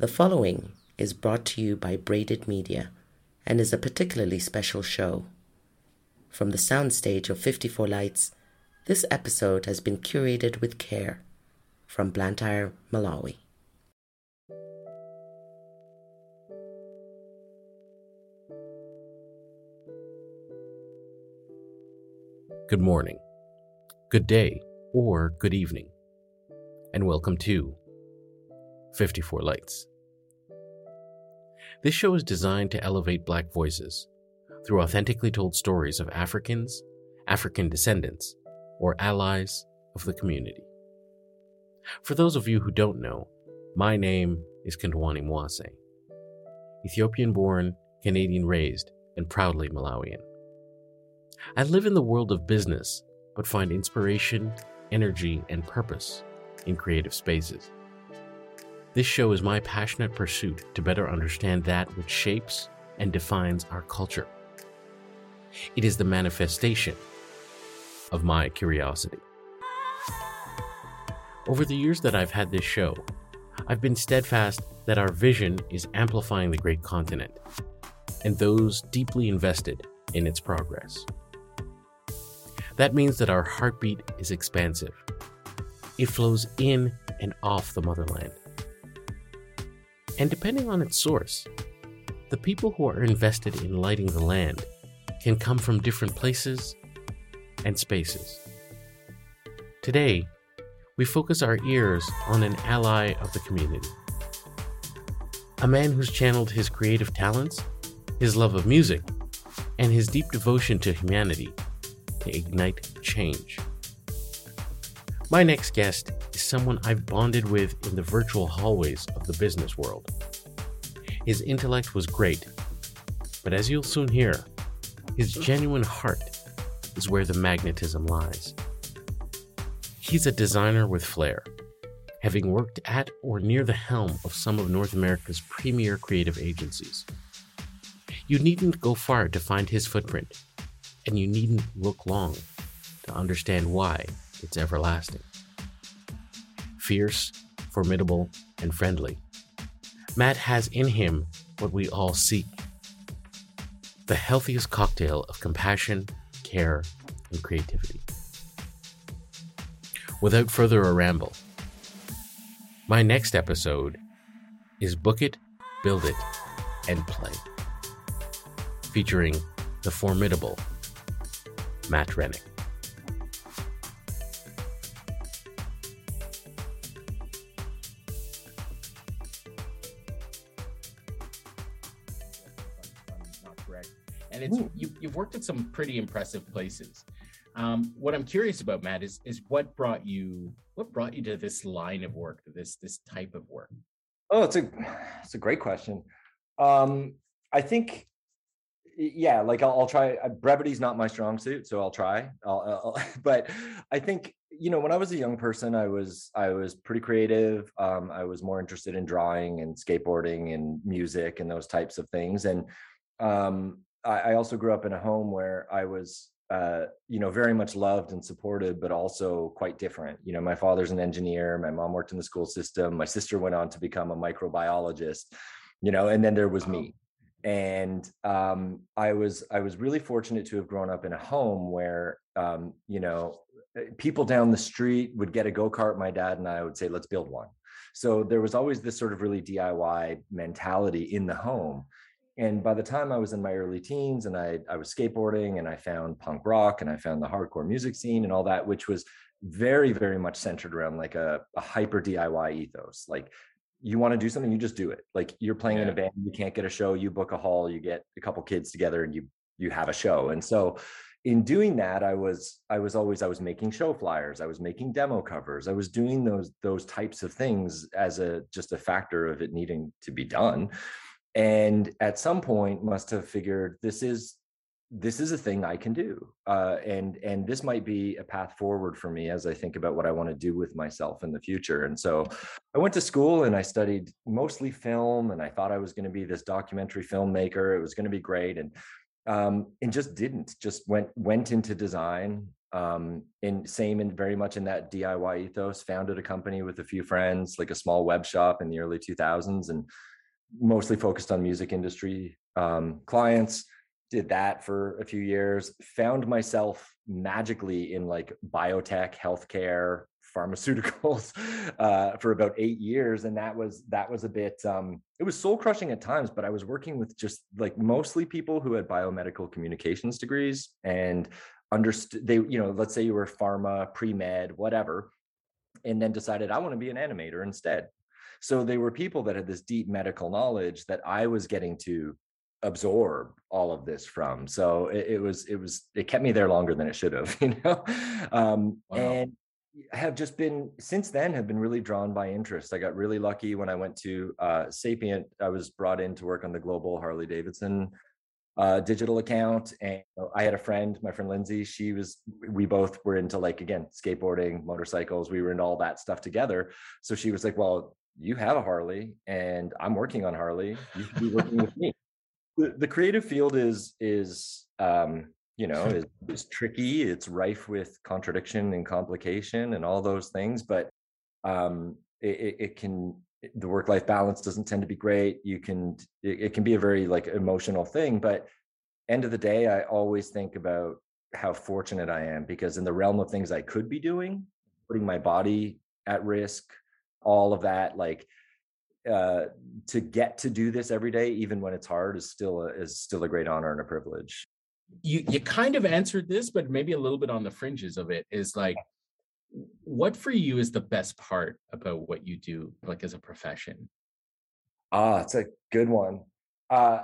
The following is brought to you by Braided Media and is a particularly special show. From the soundstage of 54 Lights, this episode has been curated with care from Blantyre, Malawi. Good morning, good day, or good evening, and welcome to 54 Lights. This show is designed to elevate Black voices through authentically told stories of Africans, African descendants, or allies of the community. For those of you who don't know, my name is Kandwani Mwase, Ethiopian born, Canadian raised, and proudly Malawian. I live in the world of business, but find inspiration, energy, and purpose in creative spaces. This show is my passionate pursuit to better understand that which shapes and defines our culture. It is the manifestation of my curiosity. Over the years that I've had this show, I've been steadfast that our vision is amplifying the great continent and those deeply invested in its progress. That means that our heartbeat is expansive. It flows in and off the motherland. And depending on its source, the people who are invested in lighting the land can come from different places and spaces. Today, we focus our ears on an ally of the community. A man who's channeled his creative talents, his love of music, and his deep devotion to humanity to ignite change. My next guest is someone I've bonded with in the virtual hallways of the business world. His intellect was great, but as you'll soon hear, his genuine heart is where the magnetism lies. He's a designer with flair, having worked at or near the helm of some of North America's premier creative agencies. You needn't go far to find his footprint, and you needn't look long to understand why it's everlasting. Fierce, formidable, and friendly, Matt has in him what we all seek the healthiest cocktail of compassion, care, and creativity. Without further a ramble, my next episode is Book It, Build It, and Play, featuring the formidable Matt Rennick. Worked at some pretty impressive places. Um, what I'm curious about, Matt, is is what brought you what brought you to this line of work, this this type of work? Oh, it's a it's a great question. Um, I think, yeah, like I'll, I'll try. Uh, brevity's not my strong suit, so I'll try. I'll, I'll, but I think you know when I was a young person, I was I was pretty creative. Um, I was more interested in drawing and skateboarding and music and those types of things. And um, I, I also grew up in a home where I was uh, you know, very much loved and supported, but also quite different. You know, my father's an engineer. My mom worked in the school system. My sister went on to become a microbiologist. You know, and then there was me. And um, I was I was really fortunate to have grown up in a home where um, you know people down the street would get a go kart. My dad and I would say, "Let's build one." So there was always this sort of really DIY mentality in the home and by the time I was in my early teens and I, I was skateboarding and I found punk rock and I found the hardcore music scene and all that, which was very, very much centered around like a, a hyper DIY ethos. Like you want to do something, you just do it. Like you're playing yeah. in a band, you can't get a show, you book a hall, you get a couple kids together and you you have a show. And so in doing that, I was I was always I was making show flyers, I was making demo covers, I was doing those those types of things as a just a factor of it needing to be done and at some point must have figured this is this is a thing I can do, uh, and and this might be a path forward for me as I think about what I want to do with myself in the future. And so, I went to school and I studied mostly film, and I thought I was going to be this documentary filmmaker. It was going to be great, and um, and just didn't. Just went went into design, um, in same and very much in that DIY ethos. Founded a company with a few friends, like a small web shop in the early 2000s, and mostly focused on music industry um, clients. Did that for a few years. Found myself magically in like biotech, healthcare, pharmaceuticals uh, for about eight years, and that was that was a bit. Um, it was soul crushing at times, but I was working with just like mostly people who had biomedical communications degrees and understood. They, you know, let's say you were pharma, pre med, whatever, and then decided I want to be an animator instead. So they were people that had this deep medical knowledge that I was getting to absorb all of this from. So it, it was it was it kept me there longer than it should have, you know. Um, wow. And have just been since then have been really drawn by interest. I got really lucky when I went to uh, Sapient. I was brought in to work on the global Harley Davidson uh, digital account, and I had a friend, my friend Lindsay. She was. We both were into like again skateboarding, motorcycles. We were into all that stuff together. So she was like, "Well, you have a Harley, and I'm working on Harley. You should be working with me." The, the creative field is is um, you know is, is tricky it's rife with contradiction and complication and all those things but um it, it can the work life balance doesn't tend to be great you can it, it, can be a very like emotional thing but end of the day i always think about how fortunate i am because in the realm of things i could be doing putting my body at risk all of that like uh to get to do this every day even when it's hard is still a, is still a great honor and a privilege. You you kind of answered this, but maybe a little bit on the fringes of it is like what for you is the best part about what you do like as a profession? Ah it's a good one. Uh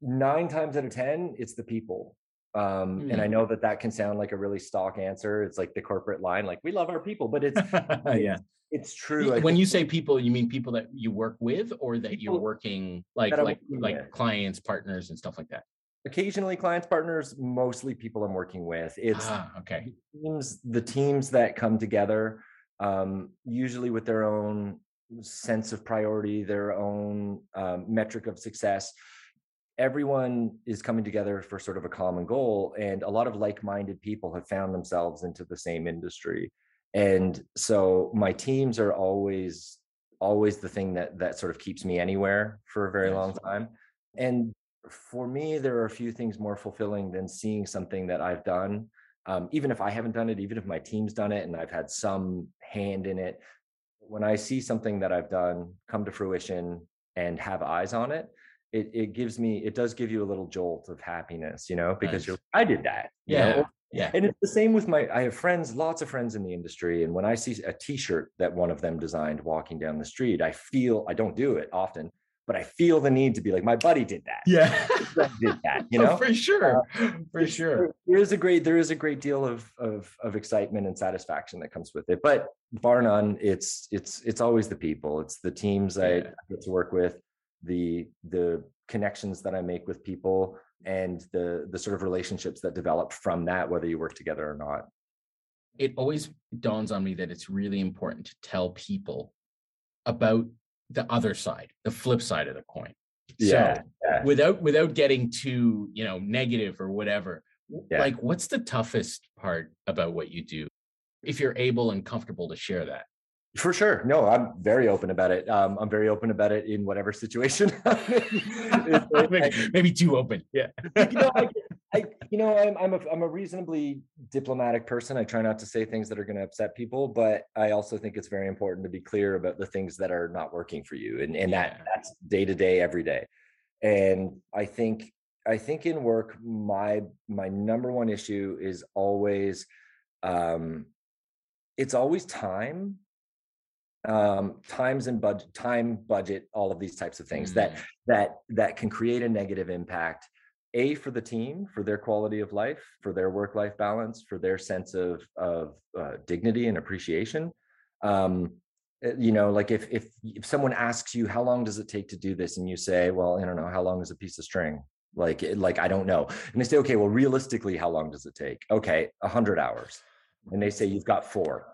nine times out of ten it's the people um mm. and i hmm. know that that can sound like a really stock answer it's like the corporate line like we love our people but it's yeah it's true when you say people you mean people that you work with or that you're working like like like clients partners and stuff like that occasionally clients partners mostly people i'm working with it's ah, okay the teams the teams that come together um, usually with their own sense of priority their own um, metric of success everyone is coming together for sort of a common goal and a lot of like-minded people have found themselves into the same industry. And so my teams are always always the thing that that sort of keeps me anywhere for a very long time. And for me, there are a few things more fulfilling than seeing something that I've done. Um, even if I haven't done it, even if my team's done it and I've had some hand in it, when I see something that I've done come to fruition and have eyes on it, it, it gives me, it does give you a little jolt of happiness, you know, because nice. you're, I did that. Yeah. Know? Yeah. And it's the same with my, I have friends, lots of friends in the industry. And when I see a t-shirt that one of them designed walking down the street, I feel, I don't do it often, but I feel the need to be like, my buddy did that. Yeah. did that, you oh, know? Oh, for sure. Uh, for sure. There is a great, there is a great deal of, of, of excitement and satisfaction that comes with it. But bar none, it's, it's, it's always the people. It's the teams yeah. I get to work with, the, the connections that I make with people and the, the sort of relationships that develop from that, whether you work together or not. It always dawns on me that it's really important to tell people about the other side, the flip side of the coin. Yeah. So yeah. without without getting too, you know, negative or whatever, yeah. like what's the toughest part about what you do? If you're able and comfortable to share that. For sure. No, I'm very open about it. Um, I'm very open about it in whatever situation. maybe, maybe, too open. Yeah. you know, I, I, you know, I'm I'm a I'm a reasonably diplomatic person. I try not to say things that are going to upset people, but I also think it's very important to be clear about the things that are not working for you, and and yeah. that that's day to day, every day. And I think I think in work, my my number one issue is always, um, it's always time um times and budget time budget all of these types of things mm. that that that can create a negative impact a for the team for their quality of life for their work life balance for their sense of of uh, dignity and appreciation. Um eh, you know like if if if someone asks you how long does it take to do this? and you say well i don't know how long is a piece of string? Like like i don't know. And they say okay well realistically how long does it take? Okay 100 hours. And they say you've got four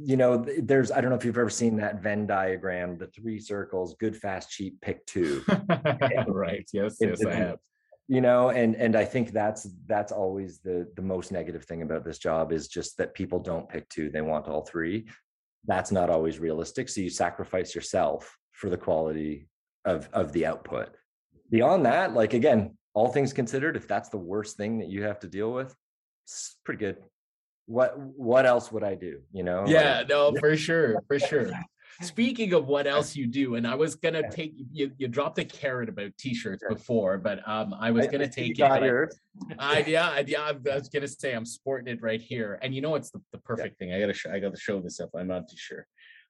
you know there's i don't know if you've ever seen that venn diagram the three circles good fast cheap pick two. Right. Yes yes i have. you know and and i think that's that's always the the most negative thing about this job is just that people don't pick two they want all three. That's not always realistic so you sacrifice yourself for the quality of of the output. Beyond that like again all things considered if that's the worst thing that you have to deal with it's pretty good what what else would i do you know yeah like, no for sure for sure Speaking of what else you do, and I was gonna take you. You dropped a carrot about t-shirts before, but um, I was gonna take it. I, I, yeah, I, yeah. I was gonna say I'm sporting it right here, and you know it's the, the perfect yeah. thing. I gotta show, I gotta show this up. I'm not too sure.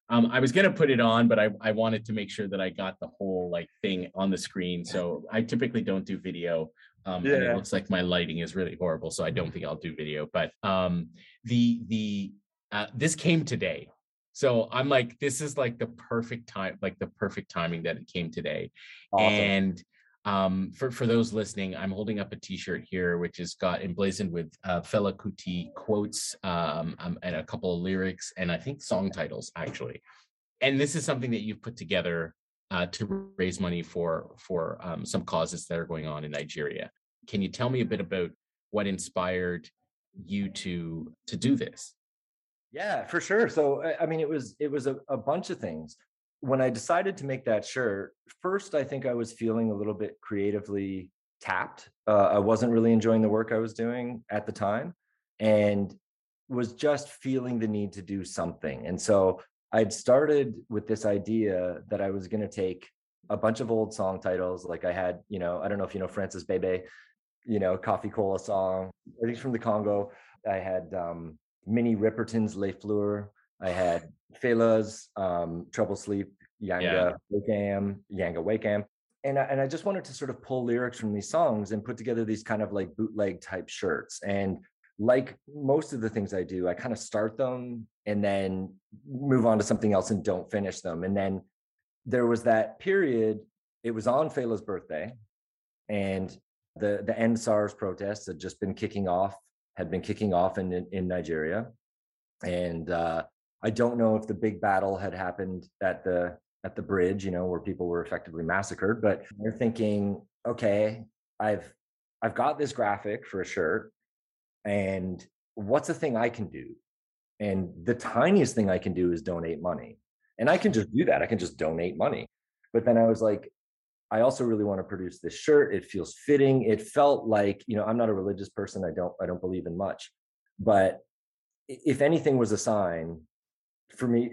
Um, I was gonna put it on, but I, I wanted to make sure that I got the whole like thing on the screen. So I typically don't do video. Um, yeah. and it looks like my lighting is really horrible, so I don't think I'll do video. But um, the the uh, this came today so I'm like, this is like the perfect time, like the perfect timing that it came today. Awesome. And um, for for those listening, I'm holding up a T-shirt here, which has got emblazoned with uh, Fela Kuti quotes um, um, and a couple of lyrics, and I think song titles actually. And this is something that you've put together uh, to raise money for for um, some causes that are going on in Nigeria. Can you tell me a bit about what inspired you to to do this? Yeah, for sure. So I mean, it was it was a, a bunch of things. When I decided to make that shirt, first I think I was feeling a little bit creatively tapped. Uh, I wasn't really enjoying the work I was doing at the time, and was just feeling the need to do something. And so I'd started with this idea that I was going to take a bunch of old song titles. Like I had, you know, I don't know if you know Francis Bebey, you know, Coffee Cola song. I think from the Congo. I had um, Minnie Riperton's Les Fleurs. I had Fela's um, Trouble Sleep, Yanga yeah. Wake Am, Yanga Wake Am. And I, and I just wanted to sort of pull lyrics from these songs and put together these kind of like bootleg type shirts. And like most of the things I do, I kind of start them and then move on to something else and don't finish them. And then there was that period, it was on Fela's birthday, and the the end SARS protests had just been kicking off had been kicking off in in, in Nigeria, and uh, I don't know if the big battle had happened at the at the bridge, you know, where people were effectively massacred. But they're thinking, okay, I've I've got this graphic for a shirt, and what's the thing I can do? And the tiniest thing I can do is donate money. And I can just do that. I can just donate money. But then I was like, I also really want to produce this shirt. It feels fitting. It felt like, you know, I'm not a religious person. I don't, I don't believe in much, but if anything was a sign for me,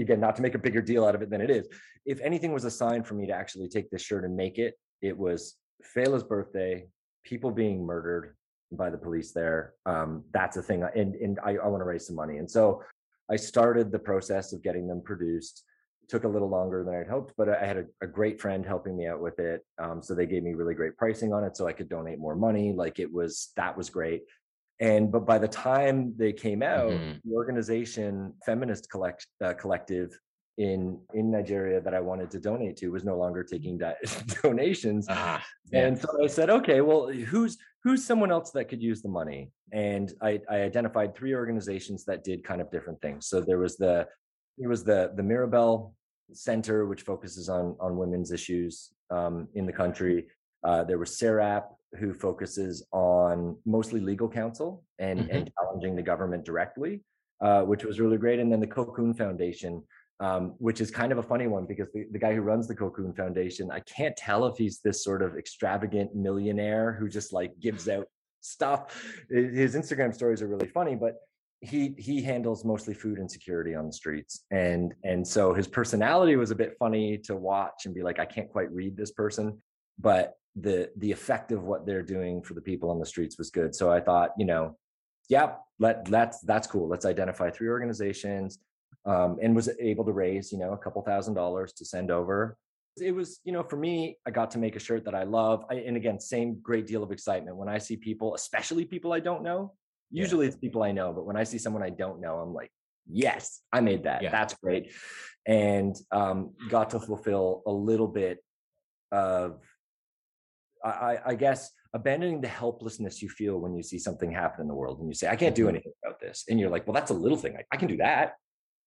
again, not to make a bigger deal out of it than it is, if anything was a sign for me to actually take this shirt and make it, it was Fela's birthday, people being murdered by the police there. Um, that's a thing. And, and I, I want to raise some money. And so I started the process of getting them produced took a little longer than I'd hoped, but I had a, a great friend helping me out with it. Um, so they gave me really great pricing on it so I could donate more money. Like it was, that was great. And, but by the time they came out, mm-hmm. the organization, Feminist Collect, uh, Collective in, in Nigeria that I wanted to donate to was no longer taking di- donations. Ah, yeah. And so I said, okay, well, who's, who's someone else that could use the money? And I, I identified three organizations that did kind of different things. So there was the it was the the Mirabel Center, which focuses on on women's issues um, in the country. Uh, there was SERAP, who focuses on mostly legal counsel and, mm-hmm. and challenging the government directly, uh, which was really great. And then the Cocoon Foundation, um, which is kind of a funny one because the, the guy who runs the Cocoon Foundation, I can't tell if he's this sort of extravagant millionaire who just like gives out stuff. His Instagram stories are really funny, but he he handles mostly food insecurity on the streets. And and so his personality was a bit funny to watch and be like i can't quite read this person but the the effect of what they're doing for the people on the streets was good. So i thought you know yeah let that's that's cool. Let's identify three organizations um, and was able to raise you know a couple thousand dollars to send over it was you know for me i got to make a shirt that i love I, and again same great deal of excitement when i see people especially people i don't know Usually yeah. it's people I know, but when I see someone I don't know, I'm like, yes, I made that. Yeah. That's great. And um, got to fulfill a little bit of, I, I guess, abandoning the helplessness you feel when you see something happen in the world and you say, I can't do mm-hmm. anything about this. And you're like, well, that's a little thing. I, I can do that.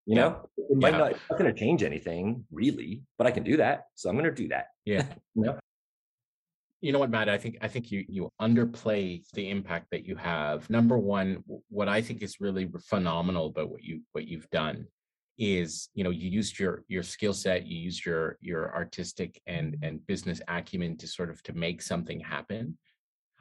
You yeah. know, it might not, it's not going to change anything really, but I can do that. So I'm going to do that. Yeah. you know? you know what matt i think i think you you underplay the impact that you have number one what i think is really phenomenal about what you what you've done is you know you used your your skill set you used your your artistic and and business acumen to sort of to make something happen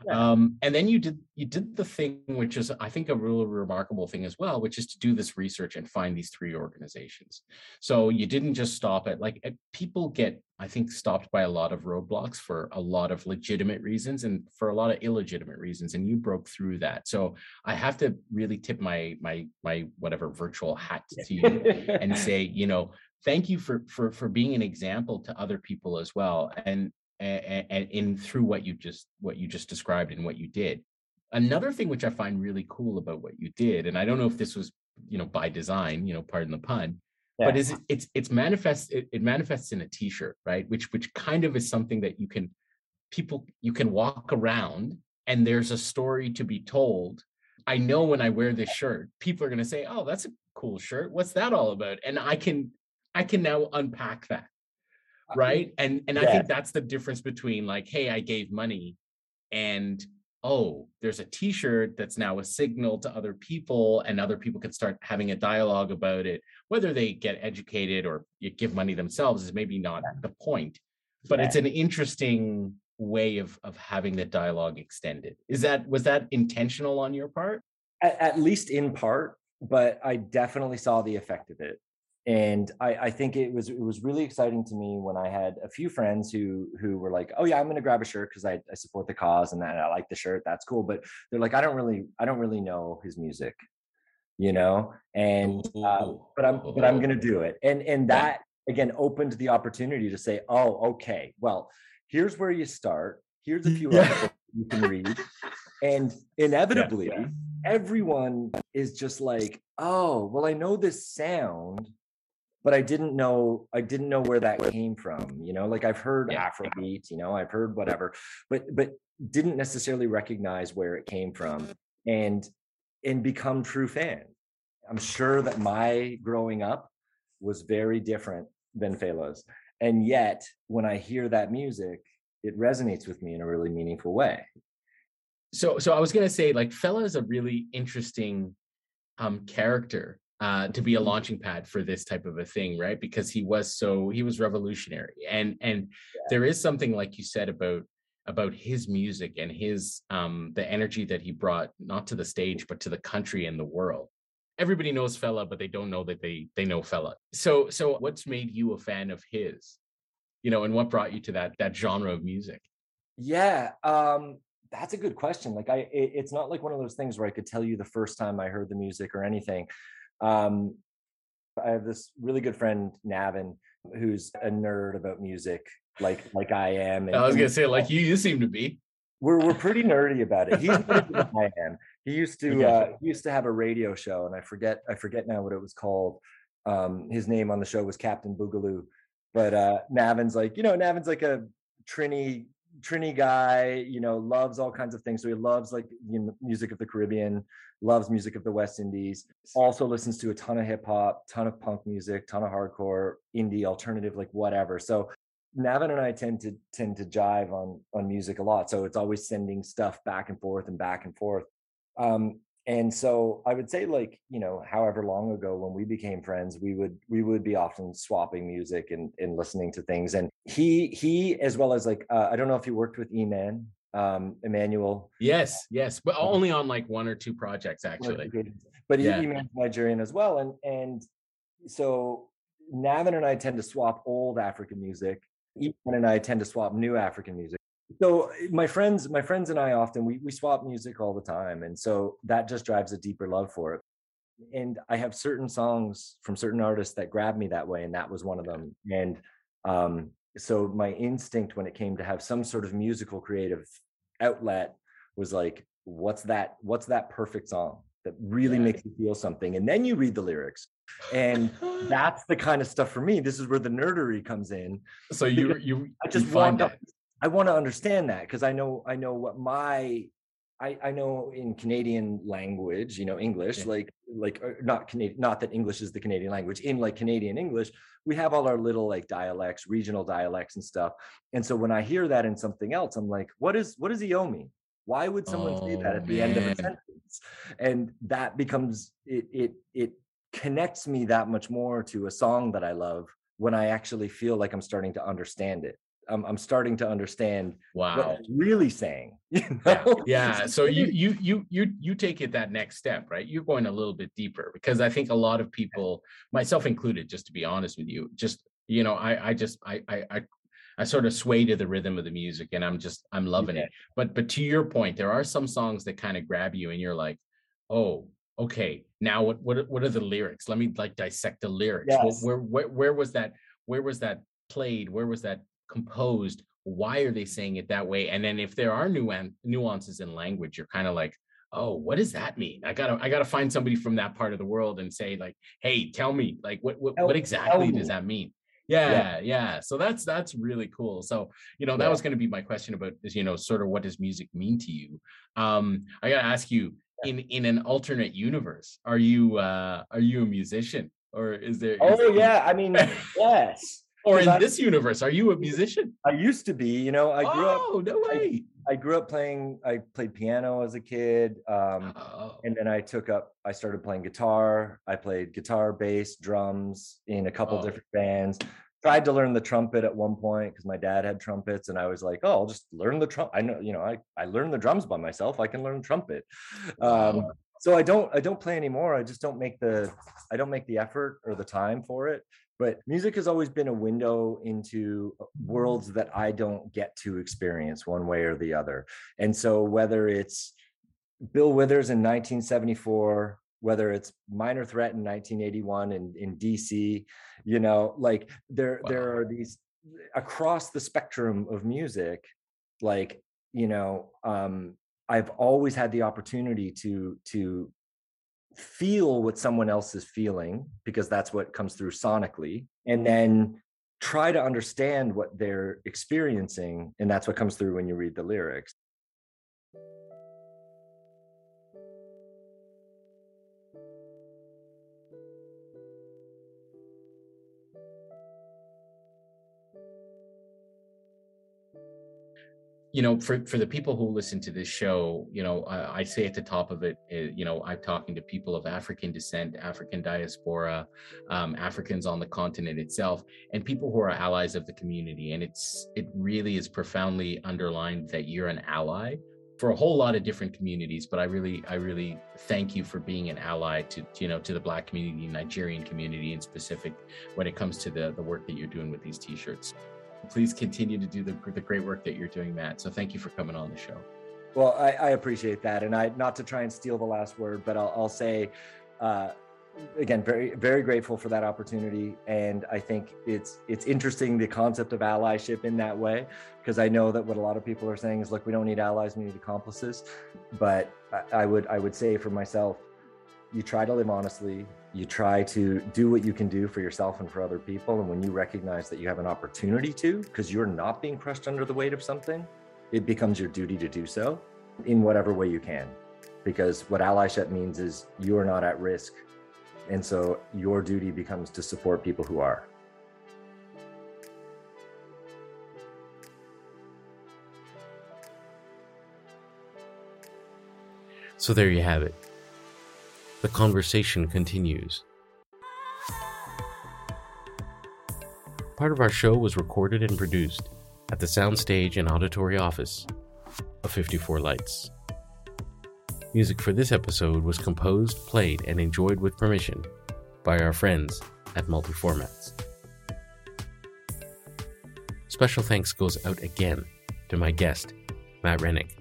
yeah. Um, and then you did you did the thing which is I think a really remarkable thing as well, which is to do this research and find these three organizations. So you didn't just stop at like people get I think stopped by a lot of roadblocks for a lot of legitimate reasons and for a lot of illegitimate reasons, and you broke through that. So I have to really tip my my my whatever virtual hat to you and say you know thank you for for for being an example to other people as well and and, and in through what you just what you just described and what you did. Another thing which i find really cool about what you did and i don't know if this was you know by design you know pardon the pun yeah. but is it, it's it's manifest it, it manifests in a t-shirt right? Which which kind of is something that you can people you can walk around and there's a story to be told. I know when i wear this shirt people are going to say oh that's a cool shirt. What's that all about? And i can i can now unpack that right? Mm-hmm. And and yeah. i think that's the difference between like hey i gave money and oh there's a t-shirt that's now a signal to other people and other people can start having a dialogue about it. Whether they get educated or give money themselves is maybe not the point but yeah. it's an interesting way of of having the dialogue extended. Is that was that intentional on your part? At, at least in part but i definitely saw the effect of it and I, I, think it was it was really exciting to me when I had a few friends who who were like, oh yeah, I'm going to grab a shirt because I, I support the cause and that I like the shirt. That's cool. But they're like, I don't really I don't really know his music, you know. And uh, but I'm but I'm going to do it. And and that again opened the opportunity to say, oh okay, well here's where you start. Here's a few you can read, and inevitably. Yeah, yeah. Everyone is just like, oh, well, I know this sound, but I didn't know I didn't know where that came from. You know, like I've heard yeah. Afrobeat, you know, I've heard whatever, but but didn't necessarily recognize where it came from and and become true fan. I'm sure that my growing up was very different than Fela's. And yet when I hear that music, it resonates with me in a really meaningful way. So so I was gonna say like Fela is a really interesting um character uh, to be a launching pad for this type of a thing, right? Because he was so he was revolutionary, and and yeah. there is something like you said about about his music and his um the energy that he brought not to the stage but to the country and the world. Everybody knows Fela, but they don't know that they they know Fela. So so what's made you a fan of his? You know, and what brought you to that that genre of music? Yeah, um, that's a good question. Like I, it, it's not like one of those things where I could tell you the first time I heard the music or anything. Um, I have this really good friend, Navin, who's a nerd about music, like like I am. And, I was gonna say, like you, you seem to be. We're we're pretty nerdy about it. He's I am. He used to uh, he used to have a radio show, and I forget I forget now what it was called. Um, his name on the show was Captain Boogaloo, but uh, Navin's like you know Navin's like a Trini Trini guy, you know, loves all kinds of things. So he loves like you know, music of the Caribbean, loves music of the West Indies. Also listens to a ton of hip hop, ton of punk music, ton of hardcore, indie, alternative, like whatever. So Navin and I tend to tend to jive on on music a lot. So it's always sending stuff back and forth and back and forth. Um, and so i would say like you know however long ago when we became friends we would we would be often swapping music and, and listening to things. And he he as well as like uh, i don't know if you worked with e-man um emmanuel? Yes yes but only on like one or two projects actually. but yeah. e-man's nigerian as well and and so navin and i tend to swap old african music. E-man and i tend to swap new african music so my friends my friends and i often we, we swap music all the time and so that just drives a deeper love for it. And i have certain songs from certain artists that grab me that way and that was one of them. And um, so my instinct when it came to have some sort of musical creative outlet was like what's that what's that perfect song that really yeah. makes you feel something? And then you read the lyrics. And that's the kind of stuff for me. This is where the nerdery comes in so you you i just you want I want to understand that because I know I know what my I, I know in Canadian language, you know, English, yeah. like like er, not Canadian, not that English is the Canadian language. In like Canadian English, we have all our little like dialects, regional dialects and stuff. And so when I hear that in something else, I'm like, what is what does he owe me? Why would someone oh, say that oh, at the man. end of a sentence? And that becomes it it it connects me that much more to a song that I love when I actually feel like I'm starting to understand it. I'm, I'm starting to understand wow. really saying. You know? Yeah. yeah. So you you you you you take it that next step, right? You're going a little bit deeper because I think a lot of people, myself included, just to be honest with you, just you know, I I just I I I, I sort of sway to the rhythm of the music and I'm just I'm loving yeah. it. But but to your point, there are some songs that kind of grab you and you're like, oh, okay, now what what what are the lyrics? Let me like dissect the lyrics. Yes. Where, where where was that where was that played? Where was that composed why are they saying it that way? And then if there are nuan- nuances in language you're kind of like oh what does that mean? I gotta i gotta find somebody from that part of the world and say like hey tell me like what what, what exactly does that mean? Yeah, yeah, yeah so that's that's really cool. So you know that yeah. was going to be my question about is you know sort of what does music mean to you? Um i gotta ask you in in an alternate universe are you uh are you a musician? Or is there oh there... yeah i mean yes or in I, this universe, are you a musician? I used to be. You know, I grew oh, up. Oh no way! I, I, grew up playing. I played piano as a kid, um, oh. and then I took up. I started playing guitar. I played guitar, bass, drums in a couple oh. different bands. Tried to learn the trumpet at one point because my dad had trumpets, and I was like, "Oh, I'll just learn the trumpet." I know, you know, I I learned the drums by myself. I can learn trumpet. Um, so I don't I don't play anymore. I just don't make the I don't make the effort or the time for it but music has always been a window into uh, worlds that I don't get to experience one way or the other. And so whether it's Bill Withers in 1974, whether it's Minor Threat in 1981 in, in DC, you know, like there wow. there are these across the spectrum of music, like, you know, um, I've always had the opportunity to to feel what someone else is feeling because that's what comes through sonically and mm-hmm. then try to understand what they're experiencing and that's what comes through when you read the lyrics you know, for for the people who listen to this show, you know, I, I say at the top of it, uh, you know, I'm talking to people of African descent, African diaspora, um, Africans on the continent itself, and people who are allies of the community. And it's it really is profoundly underlined that you're an ally for a whole lot of different communities but i really i really thank you for being an ally to you know to the black community nigerian community in specific when it comes to the the work that you're doing with these t-shirts please continue to do the, the great work that you're doing, Matt. So thank you for coming on the show. Well, I, I appreciate that, and I not to try and steal the last word, but I'll, I'll say. Uh, again very very grateful for that opportunity and i think it's it's interesting the concept of allyship in that way because i know that what a lot of people are saying is look we don't need allies we need accomplices but I, I would i would say for myself you try to live honestly you try to do what you can do for yourself and for other people and when you recognize that you have an opportunity to because you're not being crushed under the weight of something it becomes your duty to do so in whatever way you can. Because what allyship means is you are not at risk and so your duty becomes to support people who are. So there you have it the conversation continues. Part of our show was recorded and produced at the soundstage and auditory office of 54 Lights. Music for this episode was composed, played, and enjoyed with permission by our friends at Multiformats. Special thanks goes out again to my guest, Matt Rennick,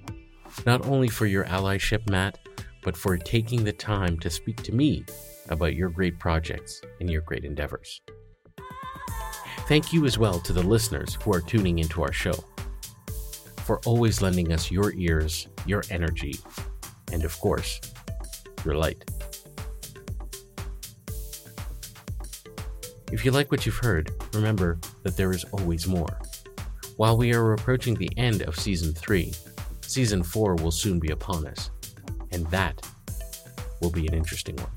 not only for your allyship, Matt, but for taking the time to speak to me about your great projects and your great endeavors. Thank you as well to the listeners who are tuning into our show, for always lending us your ears, your energy, and of course, your light. If you like what you've heard, remember that there is always more. While we are approaching the end of season 3, season 4 will soon be upon us, and that will be an interesting one.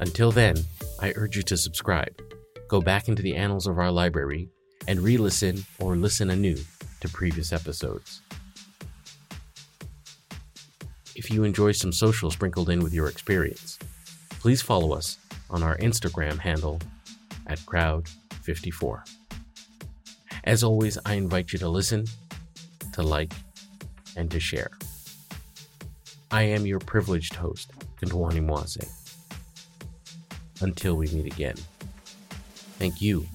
Until then, I urge you to subscribe, go back into the annals of our library, and re listen or listen anew to previous episodes. If you enjoy some social sprinkled in with your experience, please follow us on our Instagram handle at Crowd54. As always, I invite you to listen, to like, and to share. I am your privileged host, Kantwani Mwase. Until we meet again, thank you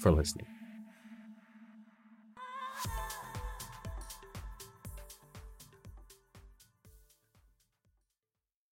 for listening.